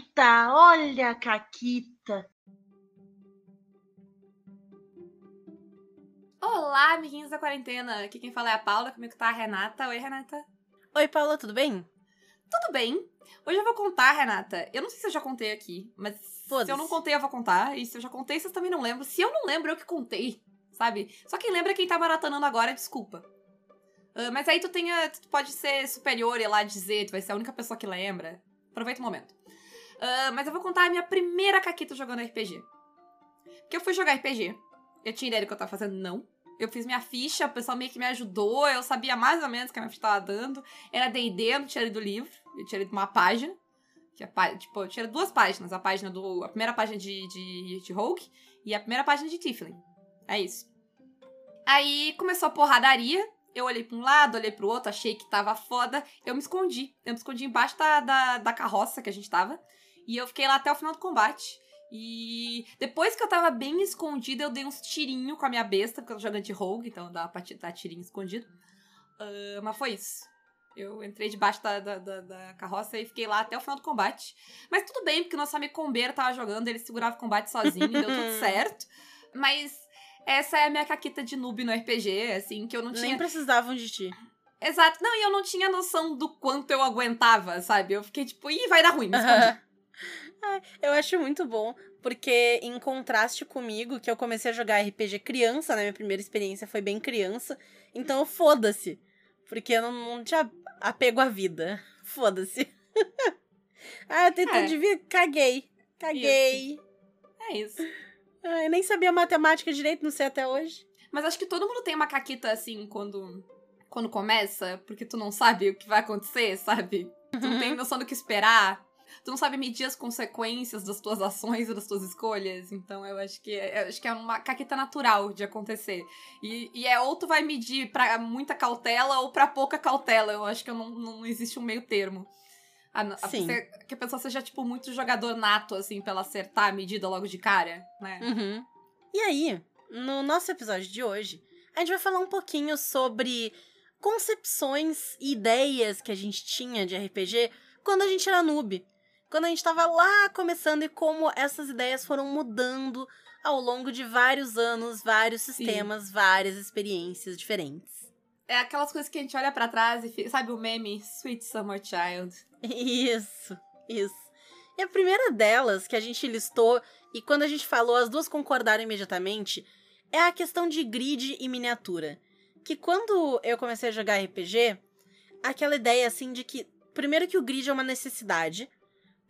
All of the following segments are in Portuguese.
Caquita, olha a Caquita. Olá, amiguinhos da quarentena. Aqui quem fala é a Paula, comigo tá a Renata. Oi, Renata. Oi, Paula, tudo bem? Tudo bem. Hoje eu vou contar, Renata. Eu não sei se eu já contei aqui, mas se eu não contei, eu vou contar. E se eu já contei, vocês também não lembram. Se eu não lembro, eu que contei, sabe? Só quem lembra é quem tá maratonando agora, desculpa. Uh, mas aí tu tenha. Tu pode ser superior e lá dizer, tu vai ser a única pessoa que lembra. Aproveita o momento. Uh, mas eu vou contar a minha primeira caquita jogando RPG. Porque eu fui jogar RPG. Eu tinha ideia do que eu tava fazendo? Não. Eu fiz minha ficha, o pessoal meio que me ajudou, eu sabia mais ou menos o que a minha ficha tava dando. Era D&D, eu não tinha lido o livro, eu tinha lido uma página. Que tipo, eu tinha duas páginas. A página do... A primeira página de, de, de Hulk e a primeira página de Tiflin. É isso. Aí começou a porradaria. Eu olhei pra um lado, olhei pro outro, achei que tava foda. Eu me escondi. Eu me escondi embaixo da, da, da carroça que a gente tava. E eu fiquei lá até o final do combate. E depois que eu tava bem escondida, eu dei uns tirinhos com a minha besta, porque eu tô jogando de rogue, então dá pra dar tirinho escondido. Uh, mas foi isso. Eu entrei debaixo da, da, da, da, carroça e fiquei lá até o final do combate. Mas tudo bem, porque nosso amigo Combeiro tava jogando, ele segurava o combate sozinho deu tudo certo. Mas essa é a minha caquita de noob no RPG, assim, que eu não tinha. Nem precisavam de ti. Exato. Não, e eu não tinha noção do quanto eu aguentava, sabe? Eu fiquei tipo, ih, vai dar ruim, me escondi. Eu acho muito bom, porque em contraste comigo, que eu comecei a jogar RPG criança, né? Minha primeira experiência foi bem criança. Então, foda-se. Porque eu não, não tinha apego à vida. Foda-se. ah, tentando é. de. Caguei. Caguei. Isso. É isso. Ah, eu nem sabia matemática direito, não sei até hoje. Mas acho que todo mundo tem uma caquita assim quando, quando começa, porque tu não sabe o que vai acontecer, sabe? Tu não tem uhum. noção do que esperar tu não sabe medir as consequências das tuas ações e das tuas escolhas. Então eu acho que é, acho que é uma caqueta natural de acontecer. E, e é ou tu vai medir pra muita cautela ou pra pouca cautela. Eu acho que não, não existe um meio termo. A, a que a pessoa seja, tipo, muito jogador nato, assim, pra ela acertar a medida logo de cara, né? Uhum. E aí, no nosso episódio de hoje, a gente vai falar um pouquinho sobre concepções e ideias que a gente tinha de RPG quando a gente era noob quando a gente estava lá começando e como essas ideias foram mudando ao longo de vários anos, vários sistemas, Sim. várias experiências diferentes. É aquelas coisas que a gente olha para trás e sabe o meme Sweet Summer Child. Isso, isso. E a primeira delas que a gente listou e quando a gente falou as duas concordaram imediatamente é a questão de grid e miniatura. Que quando eu comecei a jogar RPG, aquela ideia assim de que primeiro que o grid é uma necessidade,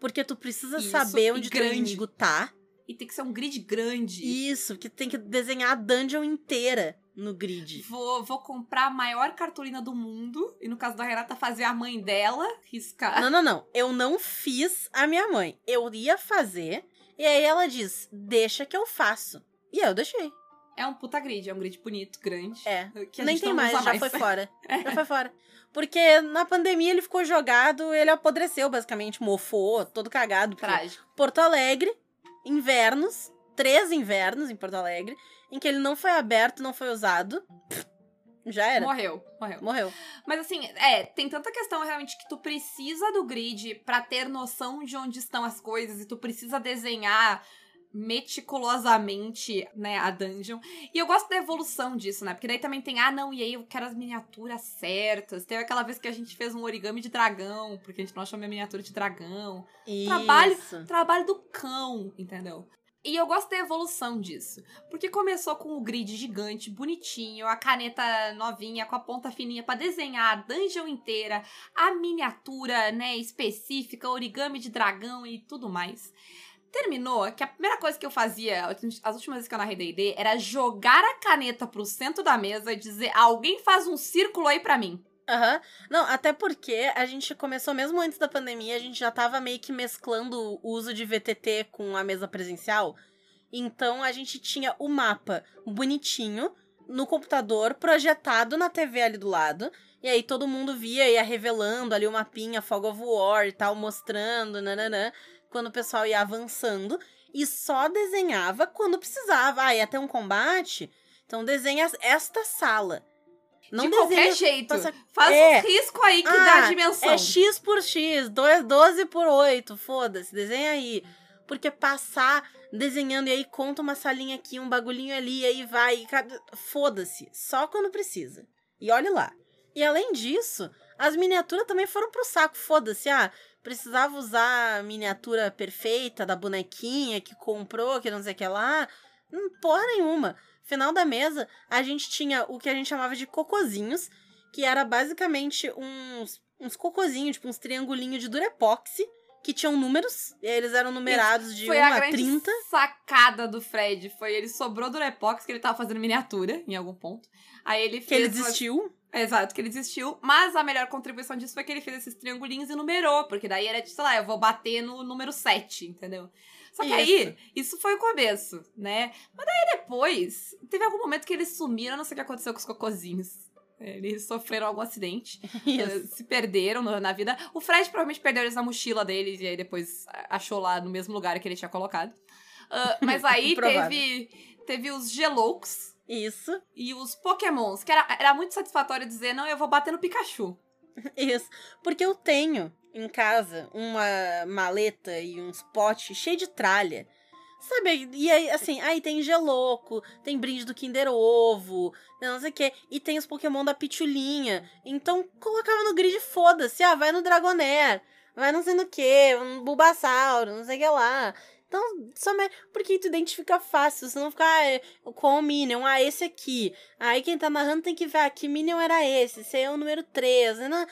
porque tu precisa Isso, saber onde teu inimigo tá. E tem que ser um grid grande. Isso, que tem que desenhar a dungeon inteira no grid. Vou, vou comprar a maior cartolina do mundo. E no caso da Renata, fazer a mãe dela riscar. Não, não, não. Eu não fiz a minha mãe. Eu ia fazer. E aí ela diz: Deixa que eu faço. E eu deixei. É um puta grid, é um grid bonito, grande. É. Nem tem mais, já mais. foi fora. É. Já foi fora. Porque na pandemia ele ficou jogado, ele apodreceu, basicamente, mofou, todo cagado. Trágico. Porto Alegre, invernos, três invernos em Porto Alegre, em que ele não foi aberto, não foi usado. Já era. Morreu, morreu. Morreu. Mas assim, é, tem tanta questão realmente que tu precisa do grid para ter noção de onde estão as coisas e tu precisa desenhar meticulosamente, né, a dungeon. E eu gosto da evolução disso, né? Porque daí também tem, ah, não, e aí eu quero as miniaturas certas. Teve aquela vez que a gente fez um origami de dragão, porque a gente não achou minha miniatura de dragão. Isso. Trabalho, trabalho do cão, entendeu? E eu gosto da evolução disso. Porque começou com o grid gigante, bonitinho, a caneta novinha, com a ponta fininha para desenhar a dungeon inteira, a miniatura, né, específica, origami de dragão e tudo mais terminou que a primeira coisa que eu fazia, as últimas vezes que eu narrei D&D, era jogar a caneta pro centro da mesa e dizer, alguém faz um círculo aí para mim. Aham. Uhum. Não, até porque a gente começou mesmo antes da pandemia, a gente já tava meio que mesclando o uso de VTT com a mesa presencial. Então a gente tinha o mapa bonitinho no computador, projetado na TV ali do lado. E aí todo mundo via, ia revelando ali o mapinha, Fog of War e tal, mostrando, nananã quando o pessoal ia avançando e só desenhava quando precisava. Ah, ia ter um combate? Então desenha esta sala. Não de qualquer jeito. passa- Faz É. um risco aí que Ah, dá a dimensão. É X por X, dois- 12 por 8, foda-se, desenha aí. Porque passar desenhando e aí conta uma salinha aqui, um bagulhinho ali, e aí vai. e Foda-se, só quando precisa. E olhe lá. E além disso, as miniaturas também foram pro saco, foda-se. Ah, precisava usar a miniatura perfeita da bonequinha que comprou, que não sei o que lá. Hum, porra nenhuma. Final da mesa, a gente tinha o que a gente chamava de cocozinhos, que era basicamente uns, uns cocozinhos, tipo uns triangulinhos de durepoxi, que tinham números, e eles eram numerados de Foi 1 a a grande 30. sacada do Fred. Foi ele sobrou do Repox, que ele tava fazendo miniatura em algum ponto. Aí ele fez. Que ele desistiu. Exato, que ele desistiu. Mas a melhor contribuição disso foi que ele fez esses triangulinhos e numerou. Porque daí era, sei lá, eu vou bater no número 7, entendeu? Só que Isso. aí, isso foi o começo, né? Mas daí depois, teve algum momento que eles sumiram, não sei o que aconteceu com os cocozinhos. Eles sofreram algum acidente, Isso. eh, se perderam na vida. O Fred provavelmente perdeu eles na mochila deles e aí depois achou lá no mesmo lugar que ele tinha colocado. Ah, mas aí teve, teve os Geloucos Isso, e os Pokémons, que era, era muito satisfatório dizer, não, eu vou bater no Pikachu. isso. Porque eu tenho em casa uma maleta e uns potes cheios de tralha. Sabe? E aí, assim, aí tem geloco, tem brinde do Kinder Ovo, não sei o quê. E tem os Pokémon da Pitulinha. Então, colocava no grid, foda-se. Ah, vai no Dragonair, vai não sei no que, um Bulbasauro, não sei o que lá. Então, me... porque tu identifica fácil, você não fica ah, é, com o Minion, ah, esse aqui. Aí quem tá narrando tem que ver, ah, que Minion era esse, esse é o número 3. Não...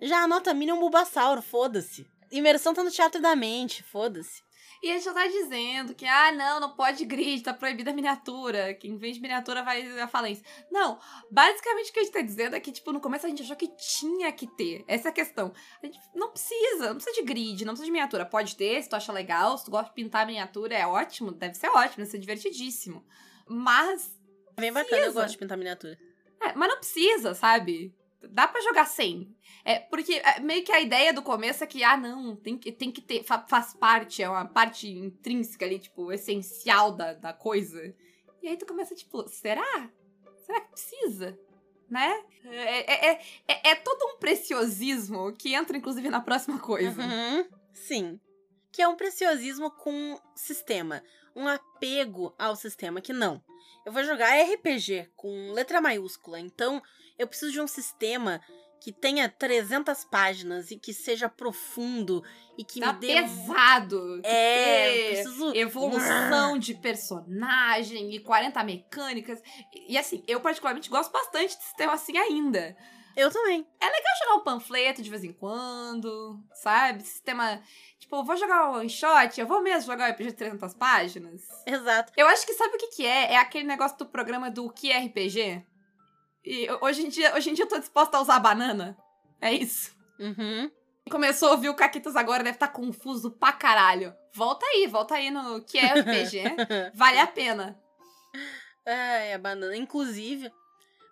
Já anota Minion Bulbasauro, foda-se. Imersão tá no teatro da mente, foda-se. E a gente já tá dizendo que, ah, não, não pode grid, tá proibida a miniatura. Quem vende miniatura vai à falência. Não, basicamente o que a gente tá dizendo é que, tipo, no começo a gente achou que tinha que ter. Essa é a questão. A gente não precisa, não precisa de grid, não precisa de miniatura. Pode ter, se tu acha legal, se tu gosta de pintar miniatura, é ótimo, deve ser ótimo, deve ser divertidíssimo. Mas, Bem bacana, eu Precisa. gosto de pintar miniatura. é, mas não precisa, sabe? Dá pra jogar sem. É, porque é, meio que a ideia do começo é que, ah, não, tem que, tem que ter, fa- faz parte, é uma parte intrínseca ali, tipo, essencial da, da coisa. E aí tu começa, tipo, será? Será que precisa? Né? É, é, é, é, é todo um preciosismo que entra, inclusive, na próxima coisa. Uhum, sim. Que é um preciosismo com sistema. Um apego ao sistema, que não. Eu vou jogar RPG com letra maiúscula, então eu preciso de um sistema que tenha 300 páginas e que seja profundo e que Tá me dê... pesado. É, preciso... evolução de personagem e 40 mecânicas. E, assim, eu particularmente gosto bastante de sistema assim ainda. Eu também. Vou jogar um panfleto de vez em quando, sabe? Sistema. Tipo, eu vou jogar um one shot, eu vou mesmo jogar um RPG de 300 páginas. Exato. Eu acho que sabe o que, que é? É aquele negócio do programa do que é RPG. E hoje em, dia, hoje em dia eu tô disposta a usar banana. É isso. Uhum. Começou a ouvir o Caquitas agora, deve estar confuso pra caralho. Volta aí, volta aí no que é RPG. vale a pena. É, a banana. Inclusive,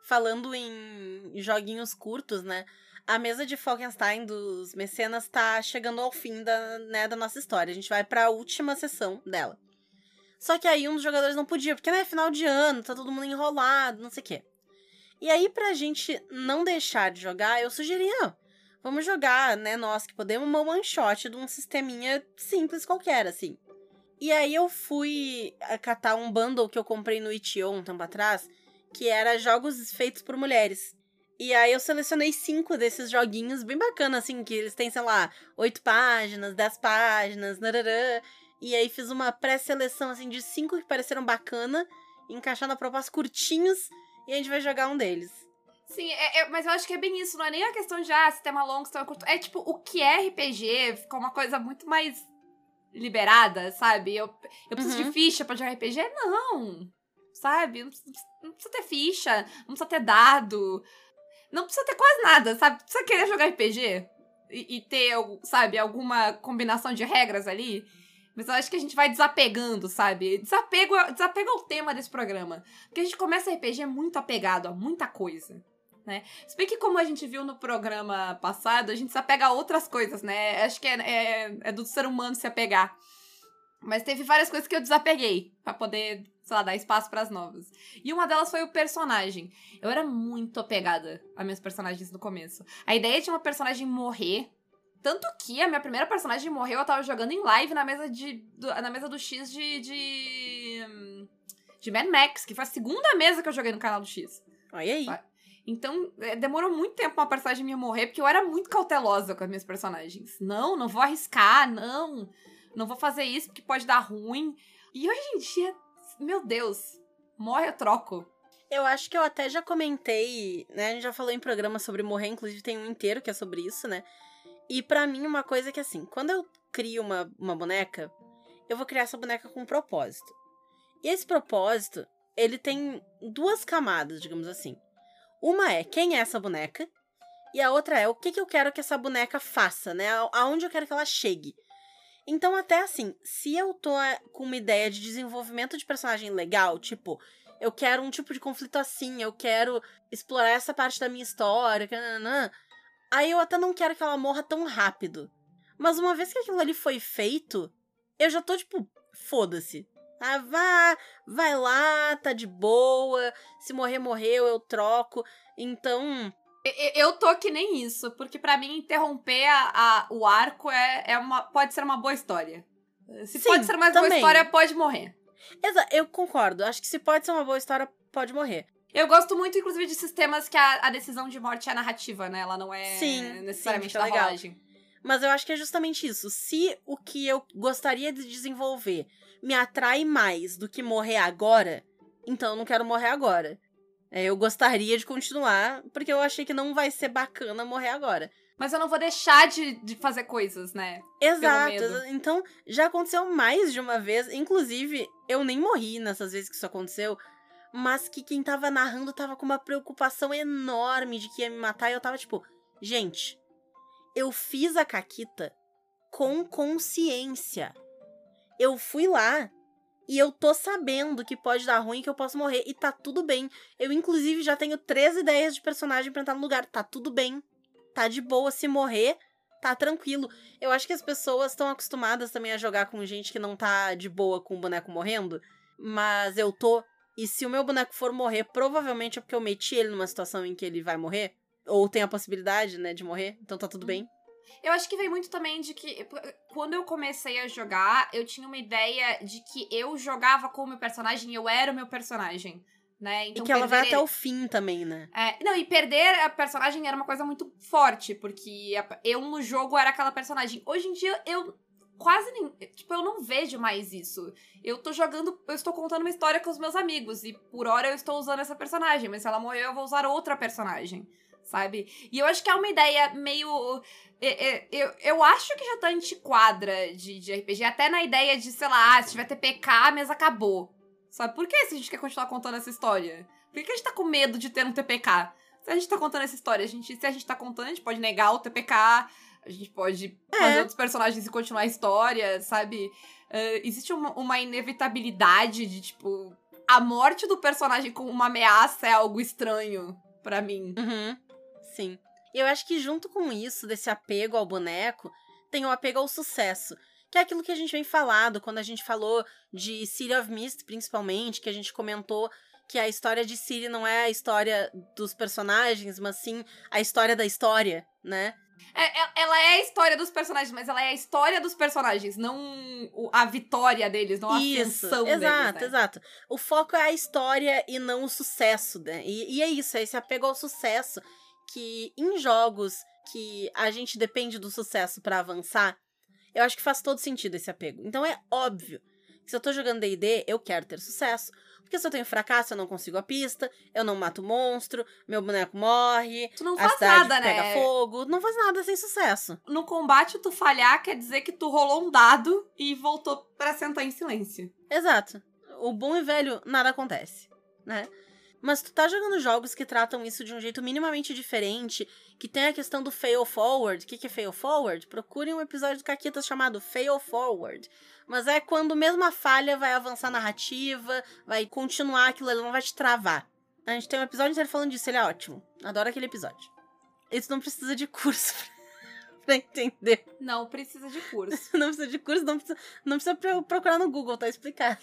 falando em joguinhos curtos, né? A mesa de Falkenstein dos mecenas tá chegando ao fim da, né, da nossa história. A gente vai pra última sessão dela. Só que aí um dos jogadores não podia, porque né, é final de ano, tá todo mundo enrolado, não sei o quê. E aí, pra gente não deixar de jogar, eu sugeri, não, vamos jogar, né, nós que podemos, uma one shot de um sisteminha simples qualquer, assim. E aí eu fui catar um bundle que eu comprei no Itch.io um tempo atrás, que era jogos feitos por mulheres. E aí eu selecionei cinco desses joguinhos bem bacana, assim, que eles têm, sei lá, oito páginas, dez páginas, nararã. E aí fiz uma pré-seleção, assim, de cinco que pareceram bacana, encaixar na proposta curtinhos, e a gente vai jogar um deles. Sim, é- é- mas eu acho que é bem isso. Não é nem a questão de, ah, sistema longo, sistema curto. É tipo, o que é RPG ficou uma coisa muito mais liberada, sabe? Eu, eu preciso Uhum. de ficha pra jogar RPG? Não. Sabe? Não precisa, não precisa ter ficha, não precisa ter dado. Não precisa ter quase nada, sabe? Precisa querer jogar RPG e, e ter, sabe, alguma combinação de regras ali. Mas eu acho que a gente vai desapegando, sabe? Desapego, desapego ao tema desse programa. Porque a gente começa RPG muito apegado a muita coisa. Né? Se bem que, como a gente viu no programa passado, a gente se apega a outras coisas, né? Acho que é, é, é do ser humano se apegar. Mas teve várias coisas que eu desapeguei para poder, sei lá, dar espaço para as novas. E uma delas foi o personagem. Eu era muito apegada a meus personagens no começo. A ideia de uma personagem morrer tanto que a minha primeira personagem morreu, eu tava jogando em live na mesa de. Do, na mesa do X de. de. de Mad Max, que foi a segunda mesa que eu joguei no canal do X. Olha aí. Então, é, demorou muito tempo uma personagem minha morrer, porque eu era muito cautelosa com as minhas personagens. Não, não vou arriscar, não. Não vou fazer isso porque pode dar ruim. E hoje em dia, meu Deus, morre eu troco. Eu acho que eu até já comentei, né? A gente já falou em programa sobre morrer, inclusive tem um inteiro que é sobre isso, né? E para mim, uma coisa é que assim, quando eu crio uma, uma boneca, eu vou criar essa boneca com um propósito. E esse propósito, ele tem duas camadas, digamos assim. Uma é quem é essa boneca, e a outra é o que, que eu quero que essa boneca faça, né? Aonde eu quero que ela chegue. Então, até assim, se eu tô é, com uma ideia de desenvolvimento de personagem legal, tipo, eu quero um tipo de conflito assim, eu quero explorar essa parte da minha história, nananã, Aí eu até não quero que ela morra tão rápido. Mas uma vez que aquilo ali foi feito, eu já tô tipo, foda-se. Ah, vá, vai lá, tá de boa. Se morrer, morreu, eu troco. Então. Eu tô que nem isso, porque para mim interromper a, a, o arco é, é uma, pode ser uma boa história. Se Sim, pode ser uma também. boa história, pode morrer. Exato, eu concordo. Acho que se pode ser uma boa história, pode morrer. Eu gosto muito, inclusive, de sistemas que a, a decisão de morte é narrativa, né? Ela não é sim, necessariamente sim, da legal. rolagem. Mas eu acho que é justamente isso. Se o que eu gostaria de desenvolver me atrai mais do que morrer agora, então eu não quero morrer agora. É, eu gostaria de continuar, porque eu achei que não vai ser bacana morrer agora. Mas eu não vou deixar de, de fazer coisas, né? Exato. Então, já aconteceu mais de uma vez. Inclusive, eu nem morri nessas vezes que isso aconteceu mas que quem tava narrando tava com uma preocupação enorme de que ia me matar e eu tava tipo, gente, eu fiz a caquita com consciência. Eu fui lá e eu tô sabendo que pode dar ruim, que eu posso morrer e tá tudo bem. Eu inclusive já tenho três ideias de personagem para entrar no lugar, tá tudo bem. Tá de boa se morrer, tá tranquilo. Eu acho que as pessoas estão acostumadas também a jogar com gente que não tá de boa com o boneco morrendo, mas eu tô e se o meu boneco for morrer, provavelmente é porque eu meti ele numa situação em que ele vai morrer. Ou tem a possibilidade, né, de morrer. Então tá tudo bem. Eu acho que vem muito também de que quando eu comecei a jogar, eu tinha uma ideia de que eu jogava com o meu personagem, eu era o meu personagem. Né? Então, e que ela vai até o fim também, né? É, não, e perder a personagem era uma coisa muito forte, porque eu no jogo era aquela personagem. Hoje em dia eu quase nem. Tipo, eu não vejo mais isso. Eu tô jogando. Eu estou contando uma história com os meus amigos. E por hora eu estou usando essa personagem. Mas se ela morrer, eu vou usar outra personagem. Sabe? E eu acho que é uma ideia meio. Eu, eu acho que já tá antiquadra de, de RPG. Até na ideia de, sei lá, ah, se tiver TPK, mesa acabou. Sabe? Por que se a gente quer continuar contando essa história? Por que a gente tá com medo de ter um TPK? Se a gente tá contando essa história, a gente, se a gente tá contando, a gente pode negar o TPK a gente pode é. fazer outros personagens e continuar a história, sabe? Uh, existe uma, uma inevitabilidade de, tipo, a morte do personagem com uma ameaça é algo estranho para mim. Uhum. Sim. E eu acho que junto com isso, desse apego ao boneco, tem o apego ao sucesso. Que é aquilo que a gente vem falado quando a gente falou de City of Mist, principalmente, que a gente comentou que a história de City não é a história dos personagens, mas sim a história da história, né? É, é, ela é a história dos personagens, mas ela é a história dos personagens, não a vitória deles, não a isso, exato, deles. Exato, né? exato. O foco é a história e não o sucesso, né? E, e é isso, é esse apego ao sucesso que em jogos que a gente depende do sucesso para avançar, eu acho que faz todo sentido esse apego. Então é óbvio que se eu tô jogando D&D, eu quero ter sucesso. Porque se eu tenho fracasso, eu não consigo a pista, eu não mato o monstro, meu boneco morre, tu não faz nada, pega né? fogo, não faz nada sem sucesso. No combate, tu falhar quer dizer que tu rolou um dado e voltou para sentar em silêncio. Exato. O bom e velho, nada acontece, né? Mas tu tá jogando jogos que tratam isso de um jeito minimamente diferente, que tem a questão do fail forward. O que, que é fail forward? Procure um episódio do Caquitas chamado Fail Forward. Mas é quando mesmo a falha vai avançar a narrativa, vai continuar aquilo ali, não vai te travar. A gente tem um episódio inteiro falando disso, ele é ótimo. Adoro aquele episódio. Isso não precisa de curso pra entender. Não precisa de curso. não precisa de curso, não precisa, não precisa procurar no Google, tá explicado.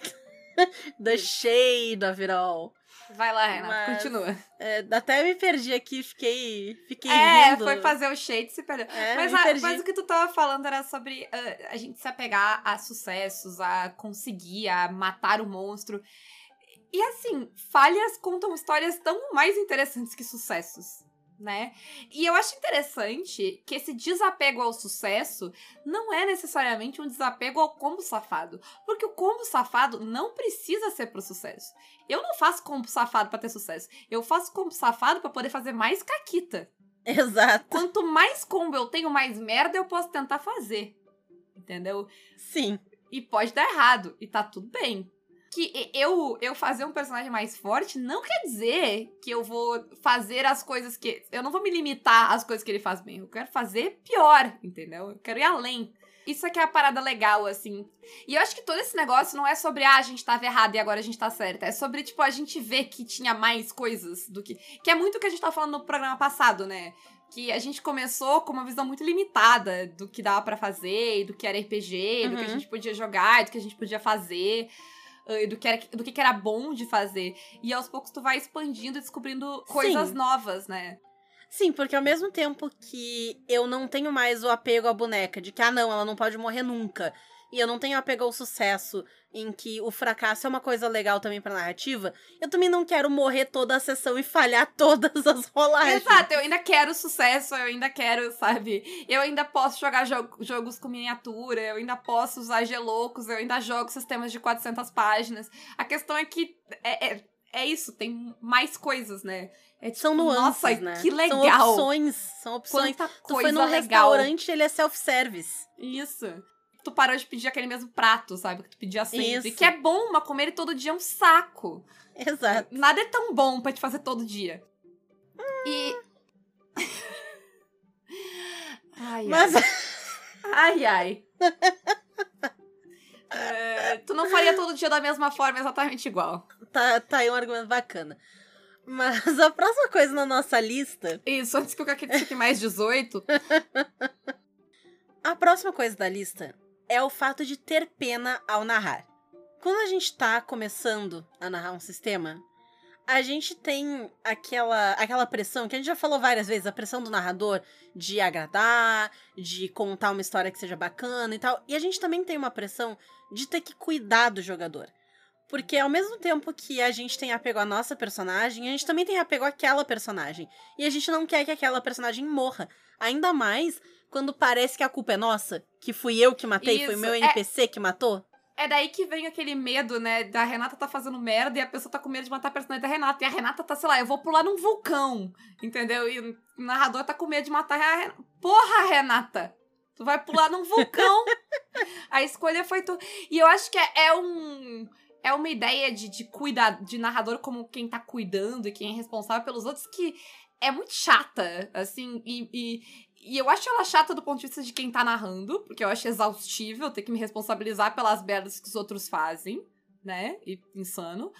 The shade of it all. Vai lá, Renata, Mas, continua. É, até me perdi aqui, fiquei, fiquei é, rindo. foi fazer o shade e se perdeu. É, mas, a, mas, o que tu tava falando era sobre uh, a gente se apegar a sucessos, a conseguir, a matar o monstro. E assim, falhas contam histórias tão mais interessantes que sucessos né? E eu acho interessante que esse desapego ao sucesso não é necessariamente um desapego ao combo safado, porque o combo safado não precisa ser pro sucesso. Eu não faço combo safado para ter sucesso, eu faço combo safado para poder fazer mais caquita. Exato. Quanto mais combo eu tenho, mais merda eu posso tentar fazer. Entendeu? Sim. E pode dar errado, e tá tudo bem que eu, eu fazer um personagem mais forte não quer dizer que eu vou fazer as coisas que. Eu não vou me limitar às coisas que ele faz bem. Eu quero fazer pior, entendeu? Eu quero ir além. Isso aqui é a parada legal, assim. E eu acho que todo esse negócio não é sobre, ah, a gente tava errado e agora a gente tá certa. É sobre, tipo, a gente ver que tinha mais coisas do que. Que é muito o que a gente tava falando no programa passado, né? Que a gente começou com uma visão muito limitada do que dava para fazer, do que era RPG, uhum. do que a uhum. gente podia jogar, do que a gente podia fazer do, que era, do que era bom de fazer. E aos poucos tu vai expandindo e descobrindo coisas Sim. novas, né? Sim, porque ao mesmo tempo que eu não tenho mais o apego à boneca, de que, ah, não, ela não pode morrer nunca e eu não tenho apego ao sucesso, em que o fracasso é uma coisa legal também pra narrativa, eu também não quero morrer toda a sessão e falhar todas as rolagens. Exato, eu ainda quero sucesso, eu ainda quero, sabe? Eu ainda posso jogar jo jogos com miniatura, eu ainda posso usar gelocos, eu ainda jogo sistemas de 400 páginas. A questão é que é, é, é isso, tem mais coisas, né? É, tipo, são nuances, nossa, né? que legal. São opções, são opções. Quanta tu foi num legal. restaurante, ele é self-service. Isso tu parou de pedir aquele mesmo prato, sabe? Que tu pedia sempre. Isso. Que é bom, mas comer todo dia é um saco. Exato. Nada é tão bom para te fazer todo dia. Hum. E. ai, mas... ai. ai, ai. é, tu não faria todo dia da mesma forma, exatamente igual. Tá, tá aí um argumento bacana. Mas a próxima coisa na nossa lista. Isso, antes que o Caquete fique mais 18. a próxima coisa da lista é o fato de ter pena ao narrar. Quando a gente tá começando a narrar um sistema, a gente tem aquela, aquela pressão que a gente já falou várias vezes, a pressão do narrador de agradar, de contar uma história que seja bacana e tal. E a gente também tem uma pressão de ter que cuidar do jogador. Porque ao mesmo tempo que a gente tem apego à nossa personagem, a gente também tem apego àquela personagem. E a gente não quer que aquela personagem morra. Ainda mais quando parece que a culpa é nossa, que fui eu que matei, Isso, foi meu NPC é... que matou. É daí que vem aquele medo, né? Da Renata tá fazendo merda e a pessoa tá com medo de matar a personagem da Renata. E a Renata tá, sei lá, eu vou pular num vulcão, entendeu? E o narrador tá com medo de matar a Renata. Porra, Renata! Tu vai pular num vulcão. a escolha foi tu. E eu acho que é, é um. É uma ideia de, de cuidar de narrador como quem tá cuidando e quem é responsável pelos outros que é muito chata, assim, e, e, e eu acho ela chata do ponto de vista de quem tá narrando, porque eu acho exaustível ter que me responsabilizar pelas merdas que os outros fazem, né? E insano.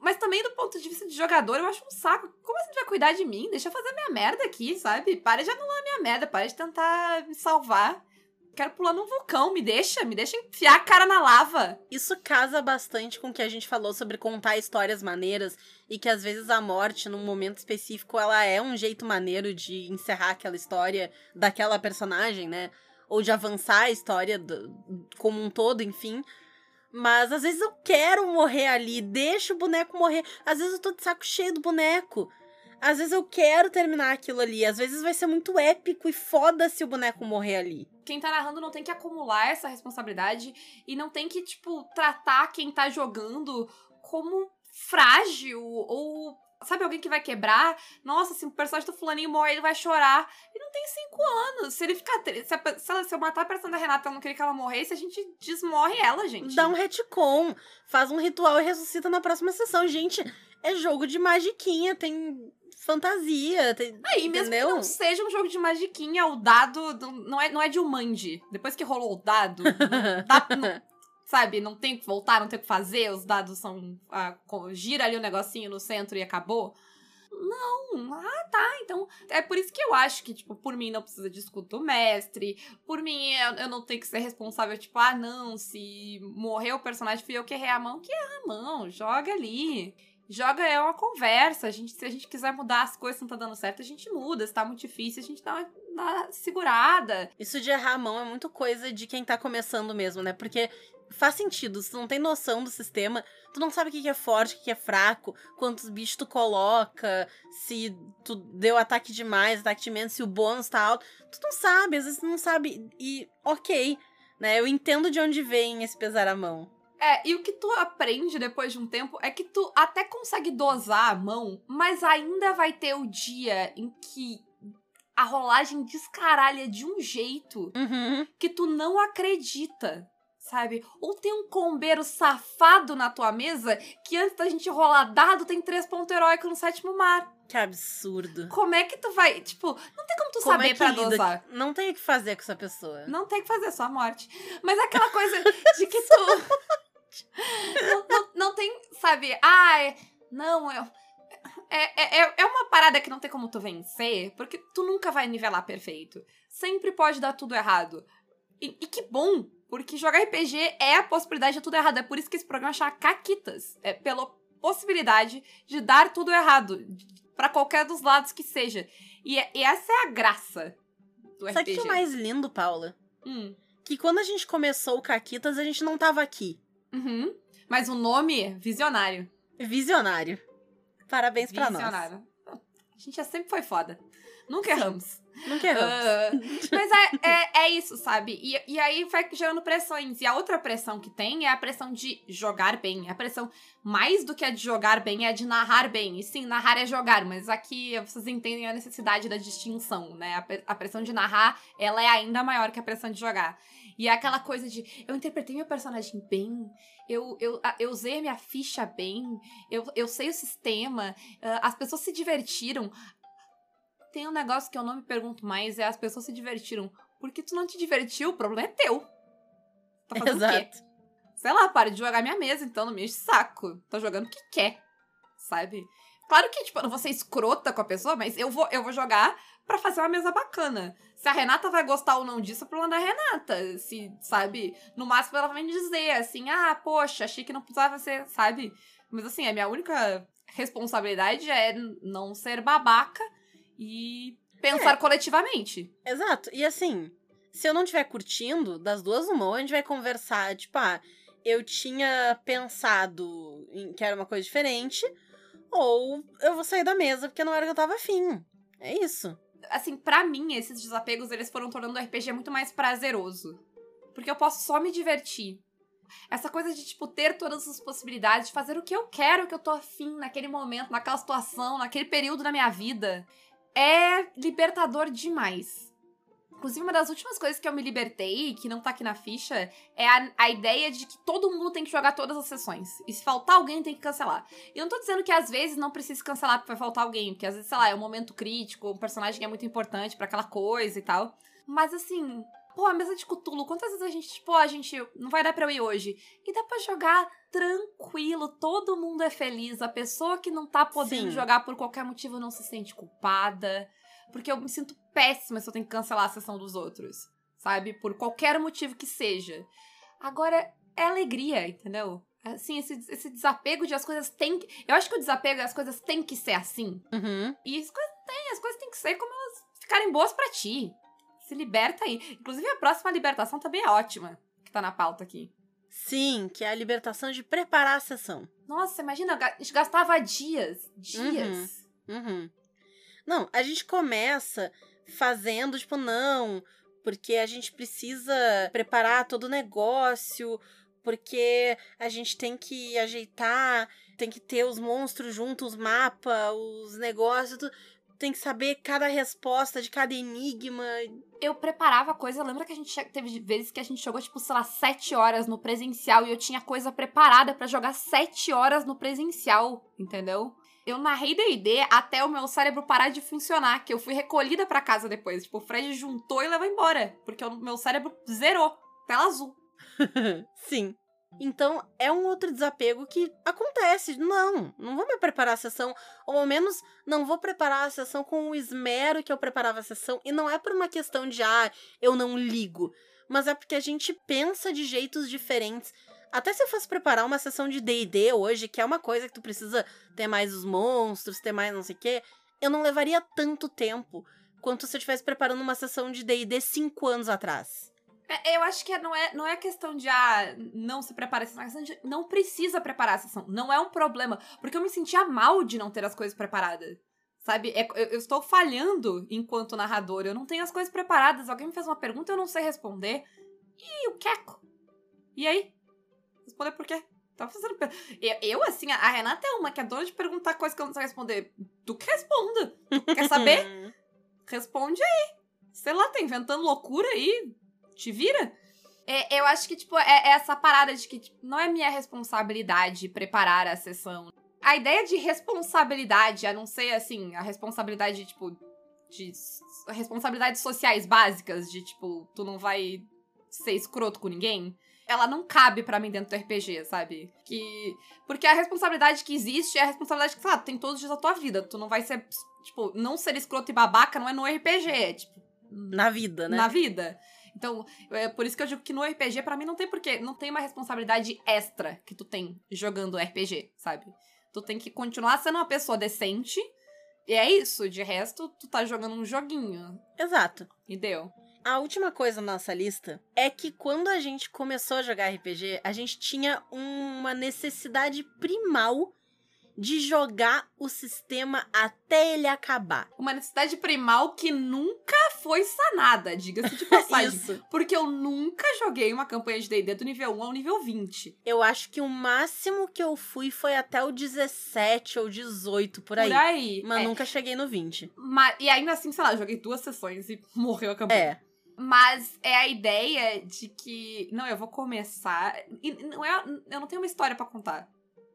Mas também do ponto de vista de jogador, eu acho um saco. Como assim vai cuidar de mim? Deixa eu fazer minha merda aqui, sabe? Para de anular minha merda, para de tentar me salvar. Quero pular num vulcão, me deixa, me deixa enfiar a cara na lava. Isso casa bastante com o que a gente falou sobre contar histórias maneiras e que às vezes a morte, num momento específico, ela é um jeito maneiro de encerrar aquela história daquela personagem, né? Ou de avançar a história do, como um todo, enfim. Mas às vezes eu quero morrer ali, deixa o boneco morrer. Às vezes eu tô de saco cheio do boneco. Às vezes eu quero terminar aquilo ali. Às vezes vai ser muito épico e foda se o boneco morrer ali. Quem tá narrando não tem que acumular essa responsabilidade e não tem que, tipo, tratar quem tá jogando como frágil ou Sabe alguém que vai quebrar? Nossa, se o personagem do fulaninho morre, ele vai chorar. Ele não tem cinco anos. Se ele ficar. Se, a, se, ela, se eu matar a personagem da Renata e eu não querer que ela morresse, a gente desmorre ela, gente. Dá um retcon. Faz um ritual e ressuscita na próxima sessão. Gente, é jogo de magiquinha. Tem fantasia. Tem, Aí, mesmo entendeu? que não seja um jogo de magiquinha, o dado não é, não é de Umandi. Depois que rolou o dado, dá, não, sabe, não tem que voltar, não tem o que fazer, os dados são. gira ali o um negocinho no centro e acabou. Não, ah, tá. Então, é por isso que eu acho que, tipo, por mim não precisa de escudo mestre. Por mim, eu, eu, não tenho que ser responsável, tipo, ah, não, se morreu o personagem, fui eu que errei a mão, que erra a mão, joga ali. Joga é uma conversa. A gente, se a gente quiser mudar as coisas não tá dando certo, a gente muda. Se tá muito difícil, a gente dá uma, uma segurada. Isso de errar a mão é muito coisa de quem tá começando mesmo, né? Porque faz sentido. Se não tem noção do sistema, tu não sabe o que é forte, o que é fraco, quantos bichos tu coloca, se tu deu ataque demais, ataque de menos, se o bônus tá alto. Tu não sabe, às vezes tu não sabe. E ok, né? Eu entendo de onde vem esse pesar a mão. É, e o que tu aprende depois de um tempo é que tu até consegue dosar a mão, mas ainda vai ter o dia em que a rolagem descaralha de um jeito uhum. que tu não acredita. Sabe? Ou tem um combeiro safado na tua mesa que antes da gente rolar dado tem três pontos heróicos no sétimo mar. Que absurdo. Como é que tu vai. Tipo, não tem como tu como saber é pra dosar. Não tem o que fazer com essa pessoa. Não tem o que fazer, só a morte. Mas é aquela coisa de que tu não, não, não, tem, sabe, ai, não, eu. É, é, é uma parada que não tem como tu vencer, porque tu nunca vai nivelar perfeito. Sempre pode dar tudo errado. E, e que bom, porque jogar RPG é a possibilidade de tudo errado. É por isso que esse programa chama Caquitas. É pela possibilidade de dar tudo errado. para qualquer dos lados que seja. E, e, essa é a graça do Sabe RPG. Sabe o que é mais lindo, Paula? Hum. Que quando a gente começou o Caquitas, a gente não tava aqui. Uhum. Mas o nome é Visionário. Visionário. Parabéns pra nós. Visionário. A gente já sempre foi foda. Nunca erramos. Nunca erramos. Uh, mas é, é, é, isso, sabe? E, e aí vai gerando pressões. E a outra pressão que tem é a pressão de jogar bem. A pressão, mais do que a de jogar bem, é a de narrar bem. E sim, narrar é jogar, mas aqui vocês entendem a necessidade da distinção, né? A, a pressão de narrar, ela é ainda maior que a pressão de jogar. E é aquela coisa de eu interpretei meu personagem bem, eu, eu, eu usei a minha ficha bem, eu, eu sei o sistema, uh, as pessoas se divertiram. Tem um negócio que eu não me pergunto mais, é as pessoas se divertiram. Porque tu não te divertiu, o problema é teu. Tá fazendo Exato. o quê? Sei lá, para de jogar minha mesa, então não me enche saco. Tá jogando o que quer, sabe? Claro que, tipo, eu não vou ser escrota com a pessoa, mas eu vou, eu vou jogar para fazer uma mesa bacana. Se a Renata vai gostar ou não disso, é problema da Renata. Se, sabe? No máximo ela vai me dizer assim: ah, poxa, achei que não precisava ser, sabe? Mas assim, a minha única responsabilidade é não ser babaca e pensar é. coletivamente. Exato. E assim, se eu não estiver curtindo, das duas uma, ou a gente vai conversar, tipo, ah, eu tinha pensado em que era uma coisa diferente, ou eu vou sair da mesa porque não era que eu tava afim. É isso assim, para mim, esses desapegos, eles foram tornando o RPG muito mais prazeroso. Porque eu posso só me divertir. Essa coisa de, tipo, ter todas as possibilidades de fazer o que eu quero, o que eu tô afim naquele momento, naquela situação, naquele período da minha vida, é libertador demais. Inclusive, uma das últimas coisas que eu me libertei, que não tá aqui na ficha, é a, a ideia de que todo mundo tem que jogar todas as sessões. E se faltar alguém, tem que cancelar. E eu não tô dizendo que às vezes não precisa cancelar porque vai faltar alguém, porque às vezes, sei lá, é um momento crítico, um personagem é muito importante para aquela coisa e tal. Mas assim, pô, a mesa de Cthulhu, quantas vezes a gente, tipo, a gente não vai dar pra eu ir hoje? E dá pra jogar tranquilo, todo mundo é feliz, a pessoa que não tá podendo Sim. jogar por qualquer motivo não se sente culpada. Porque eu me sinto péssima se eu tenho que cancelar a sessão dos outros. Sabe? Por qualquer motivo que seja. Agora, é alegria, entendeu? Assim, esse, esse desapego de as coisas tem que. Eu acho que o desapego as coisas tem que ser assim. Uhum. E as coisas têm, as coisas têm que ser como elas ficarem boas para ti. Se liberta aí. Inclusive, a próxima libertação também é ótima, que tá na pauta aqui. Sim, que é a libertação de preparar a sessão. Nossa, imagina, a gente gastava dias. Dias. Uhum. uhum. Não, a gente começa fazendo, tipo, não, porque a gente precisa preparar todo o negócio, porque a gente tem que ajeitar, tem que ter os monstros juntos, os mapas, os negócios, tem que saber cada resposta de cada enigma. Eu preparava coisa, lembra que a gente teve vezes que a gente jogou, tipo, sei lá, sete horas no presencial e eu tinha coisa preparada para jogar sete horas no presencial, entendeu? Eu narrei D&D até o meu cérebro parar de funcionar, que eu fui recolhida para casa depois. Tipo, o Fred juntou e levou embora, porque o meu cérebro zerou, tela azul. Sim. Então, é um outro desapego que acontece. Não, não vou me preparar a sessão, ou ao menos não vou preparar a sessão com o esmero que eu preparava a sessão. E não é por uma questão de, ah, eu não ligo, mas é porque a gente pensa de jeitos diferentes. Até se eu fosse preparar uma sessão de D&D hoje, que é uma coisa que tu precisa ter mais os monstros, ter mais não sei o quê, eu não levaria tanto tempo quanto se eu estivesse preparando uma sessão de D&D cinco anos atrás. É, eu acho que não é, não é questão de, ah, não se prepara a sessão, é questão de não precisa preparar a sessão. Não é um problema. Porque eu me sentia mal de não ter as coisas preparadas. Sabe? É, eu, eu, estou falhando enquanto narrador. Eu não tenho as coisas preparadas. Alguém me fez uma pergunta eu não sei responder. E o queco? E aí? Responder por quê? Tava fazendo. Eu, eu, assim, a Renata é uma que adora de perguntar coisas que eu não sei responder. Tu que responda. Quer saber? Responde aí. Sei lá, tá inventando loucura aí te vira. É, eu acho que, tipo, é, é essa parada de que tipo, não é minha responsabilidade preparar a sessão. A ideia de responsabilidade, a não ser, assim, a responsabilidade, tipo, de responsabilidades sociais básicas, de, tipo, tu não vai ser escroto com ninguém, ela não cabe para mim dentro do RPG, sabe? Que. Porque a responsabilidade que existe é a responsabilidade que, claro, tem todos os dias da tua vida. Tu não vai ser, tipo, não ser escroto e babaca não é no RPG, é, tipo. Na vida, né? Na vida. Então, é por isso que eu digo que no RPG, para mim, não tem porquê. Não tem uma responsabilidade extra que tu tem jogando RPG, sabe? Tu tem que continuar sendo uma pessoa decente. E é isso. De resto, tu tá jogando um joguinho. Exato. E deu. A última coisa na nossa lista é que quando a gente começou a jogar RPG, a gente tinha uma necessidade primal de jogar o sistema até ele acabar. Uma necessidade primal que nunca foi sanada, diga-se de passagem. Isso. Porque eu nunca joguei uma campanha de D&D do nível 1 ao nível 20. Eu acho que o máximo que eu fui foi até o 17 ou 18, por aí. Por aí. Mas é. nunca cheguei no 20. Mas, e ainda assim, sei lá, joguei duas sessões e morreu a campanha. É. Mas é a ideia de que. Não, eu vou começar. E não é, eu não tenho uma história para contar.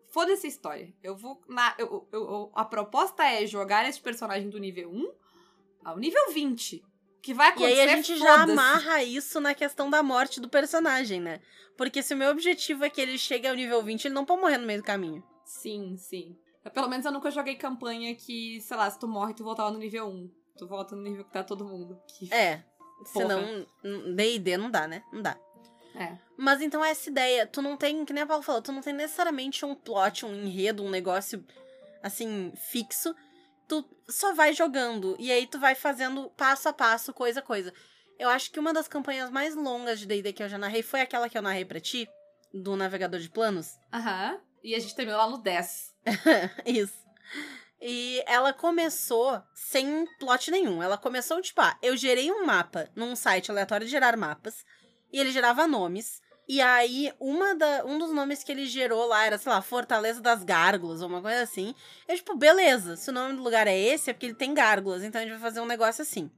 Foda-se a história. Eu vou. Na, eu, eu, eu, a proposta é jogar esse personagem do nível 1 ao nível 20. Que vai acontecer. E aí a gente já amarra isso na questão da morte do personagem, né? Porque se o meu objetivo é que ele chegue ao nível 20, ele não pode morrer no meio do caminho. Sim, sim. Pelo menos eu nunca joguei campanha que, sei lá, se tu morre, tu voltava no nível 1. Tu volta no nível que tá todo mundo. Que... É. Senão, D&D não dá, né? Não dá. É. Mas então essa ideia, tu não tem, que nem a Paula falou, tu não tem necessariamente um plot, um enredo, um negócio assim, fixo. Tu só vai jogando. E aí tu vai fazendo passo a passo, coisa a coisa. Eu acho que uma das campanhas mais longas de D&D que eu já narrei foi aquela que eu narrei pra ti, do navegador de planos. Aham. E a gente terminou lá no 10. Isso. E ela começou sem plot nenhum. Ela começou, tipo, ah, eu gerei um mapa num site aleatório de gerar mapas e ele gerava nomes. E aí, uma da, um dos nomes que ele gerou lá era, sei lá, Fortaleza das Gárgulas, ou uma coisa assim. Eu, tipo, beleza, se o nome do lugar é esse, é porque ele tem gárgulas, então a gente vai fazer um negócio assim.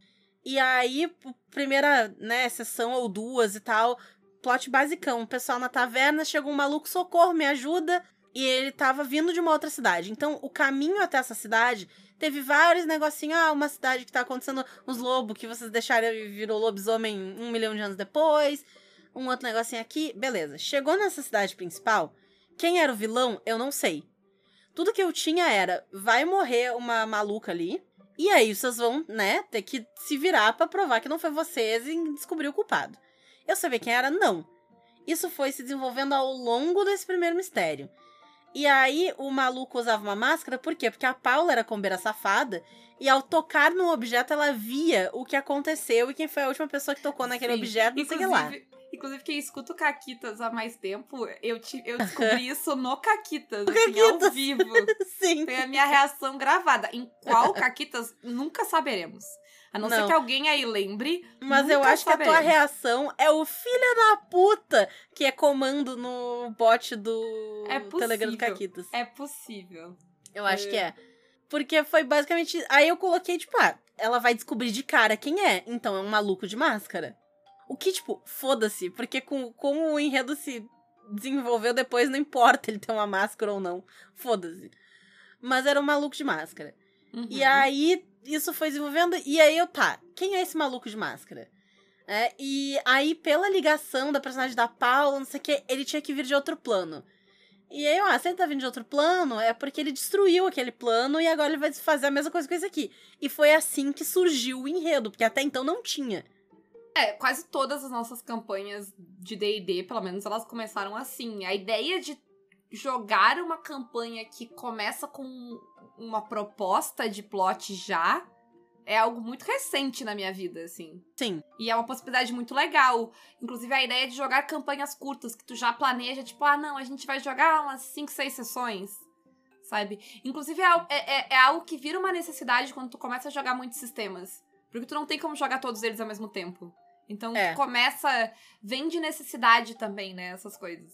E aí, primeira, né, sessão ou duas e tal, plot basicão. O pessoal na taverna, chegou um maluco, socorro, me ajuda. E ele tava vindo de uma outra cidade. Então, o caminho até essa cidade teve vários negocinhos. Ah, uma cidade que tá acontecendo uns lobos que vocês deixaram e virou lobisomem um milhão de anos depois. Um outro negocinho aqui. Beleza. Chegou nessa cidade principal. Quem era o vilão, eu não sei. Tudo que eu tinha era: vai morrer uma maluca ali. E aí vocês vão, né, ter que se virar para provar que não foi vocês e descobrir o culpado. Eu sabia quem era? Não. Isso foi se desenvolvendo ao longo desse primeiro mistério. E aí o maluco usava uma máscara, por quê? Porque a Paula era combeira safada e ao tocar no objeto ela via o que aconteceu e quem foi a última pessoa que tocou naquele Sim. objeto, não sei lá. Inclusive, quem escuta o Caquitas há mais tempo, eu, te, eu descobri isso no Caquitas, assim, Caquitas. ao vivo. Sim. Foi a minha reação gravada. Em qual Caquitas, nunca saberemos. A não, não, ser que alguém aí lembre. Mas eu acho que a tua reação é o filho da puta que é comando no bot do é Telegram do Caquitas. É possível. Eu acho é. que é. Porque foi basicamente. Aí eu coloquei, tipo, ah, ela vai descobrir de cara quem é. Então é um maluco de máscara. O que, tipo, foda-se, porque com, como o enredo se desenvolveu depois, não importa ele ter uma máscara ou não. Foda-se. Mas era um maluco de máscara. Uhum. E aí isso foi desenvolvendo. E aí eu, tá, quem é esse maluco de máscara? É, e aí, pela ligação da personagem da Paula, não sei o que, ele tinha que vir de outro plano. E aí, ah, se ele tá vindo de outro plano, é porque ele destruiu aquele plano e agora ele vai fazer a mesma coisa com esse aqui. E foi assim que surgiu o enredo, porque até então não tinha. É, quase todas as nossas campanhas de D&D, pelo menos, elas começaram assim. A ideia de jogar uma campanha que começa com uma proposta de plot já é algo muito recente na minha vida, assim. Sim. E é uma possibilidade muito legal. Inclusive, a ideia de jogar campanhas curtas, que tu já planeja, tipo, ah, não, a gente vai jogar umas 5, 6 sessões, sabe? Inclusive, é, é, é, algo que vira uma necessidade quando tu começa a jogar muitos sistemas. Porque tu não tem como jogar todos eles ao mesmo tempo. Então, é. começa. Vem de necessidade também, né? Essas coisas.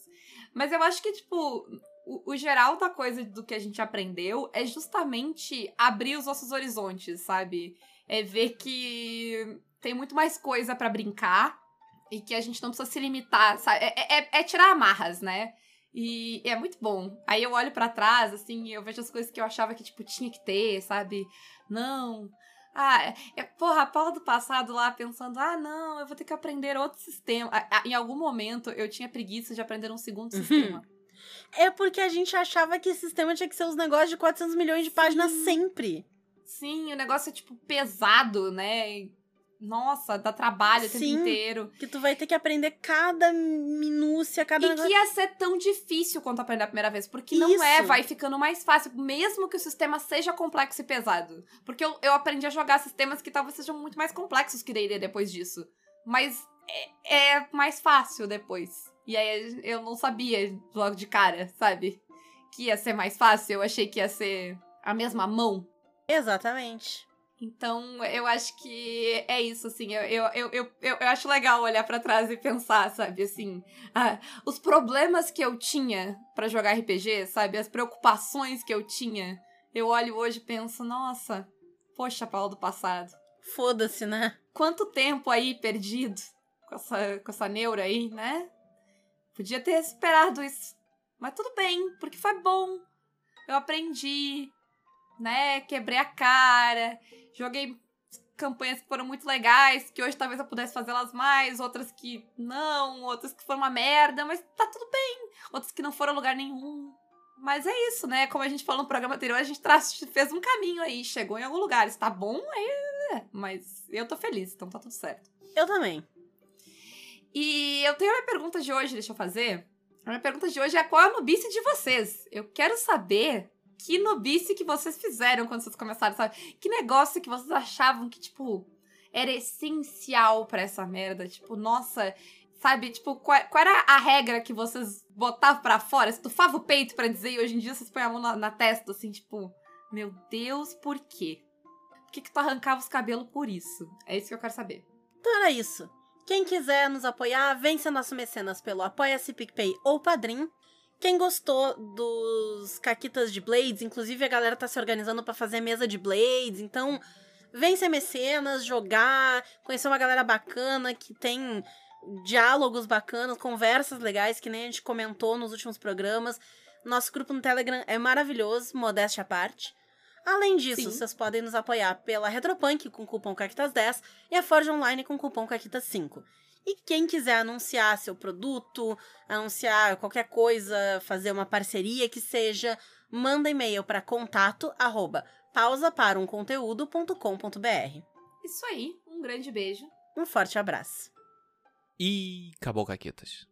Mas eu acho que, tipo, o, o, geral da coisa do que a gente aprendeu é justamente abrir os nossos horizontes, sabe? É ver que tem muito mais coisa para brincar e que a gente não precisa se limitar, sabe? É, é, é tirar amarras, né? E é muito bom. Aí eu olho para trás, assim, eu vejo as coisas que eu achava que, tipo, tinha que ter, sabe? Não. Ah, é, é porra, a Paula do passado lá pensando, ah, não, eu vou ter que aprender outro sistema. Em algum momento eu tinha preguiça de aprender um segundo uhum. sistema. É porque a gente achava que esse sistema tinha que ser os negócios de 400 milhões de páginas Sim. sempre. Sim, o negócio é, tipo, pesado, né? Nossa, dá trabalho o tempo inteiro. Que tu vai ter que aprender cada minúcia, cada E negócio. que ia ser tão difícil quanto aprender a primeira vez. Porque Isso. não é, vai ficando mais fácil, mesmo que o sistema seja complexo e pesado. Porque eu, eu aprendi a jogar sistemas que talvez sejam muito mais complexos que D&D depois disso. Mas é, é mais fácil depois. E aí eu não sabia logo de cara, sabe? Que ia ser mais fácil. Eu achei que ia ser a mesma mão. Exatamente. Então, eu acho que é isso, assim. Eu, eu, eu, eu, eu acho legal olhar para trás e pensar, sabe? Assim, ah, os problemas que eu tinha para jogar RPG, sabe? As preocupações que eu tinha. Eu olho hoje e penso, nossa, poxa, Paulo do passado. Foda-se, né? Quanto tempo aí perdido com essa, com essa neura aí, né? Podia ter esperado isso. Mas tudo bem, porque foi bom. Eu aprendi, né? Quebrei a cara, joguei campanhas que foram muito legais, que hoje talvez eu pudesse fazê-las mais, outras que não, outras que foram uma merda, mas tá tudo bem. Outras que não foram a lugar nenhum. Mas é isso, né? Como a gente falou no programa anterior, a gente fez um caminho aí, chegou em algum lugar. Está bom, aí. É, mas eu tô feliz, então tá tudo certo. Eu também. E eu tenho uma pergunta de hoje, deixa eu fazer. A minha pergunta de hoje é qual é a nubice de vocês? Eu quero saber que nubice que vocês fizeram quando vocês começaram, sabe? Que negócio que vocês achavam que, tipo, era essencial para essa merda? Tipo, nossa, sabe? Tipo, qual, qual, era a regra que vocês botavam para fora? Você tufava o peito para dizer e hoje em dia vocês põem a mão na, na, testa, assim, tipo, meu Deus, por quê? Por que, que tu arrancava os cabelos por isso? É isso que eu quero saber. Então era isso. Quem quiser nos apoiar, vence nosso mecenas pelo Apoia-se PicPay ou Padrim. Quem gostou dos caquitas de Blades, inclusive a galera tá se organizando para fazer mesa de Blades, então vem ser mecenas, jogar, conhecer uma galera bacana que tem diálogos bacanas, conversas legais, que nem a gente comentou nos últimos programas. Nosso grupo no Telegram é maravilhoso, modéstia à parte. Além disso, Sim. vocês podem nos apoiar pela Retropunk com cupom CAQUITAS10 e a Forge Online com cupom CAQUITAS5. E quem quiser anunciar seu produto, anunciar qualquer coisa, fazer uma parceria que seja, manda e-mail para contato arroba. Isso aí, um grande beijo. Um forte abraço. E acabou, Caquetas.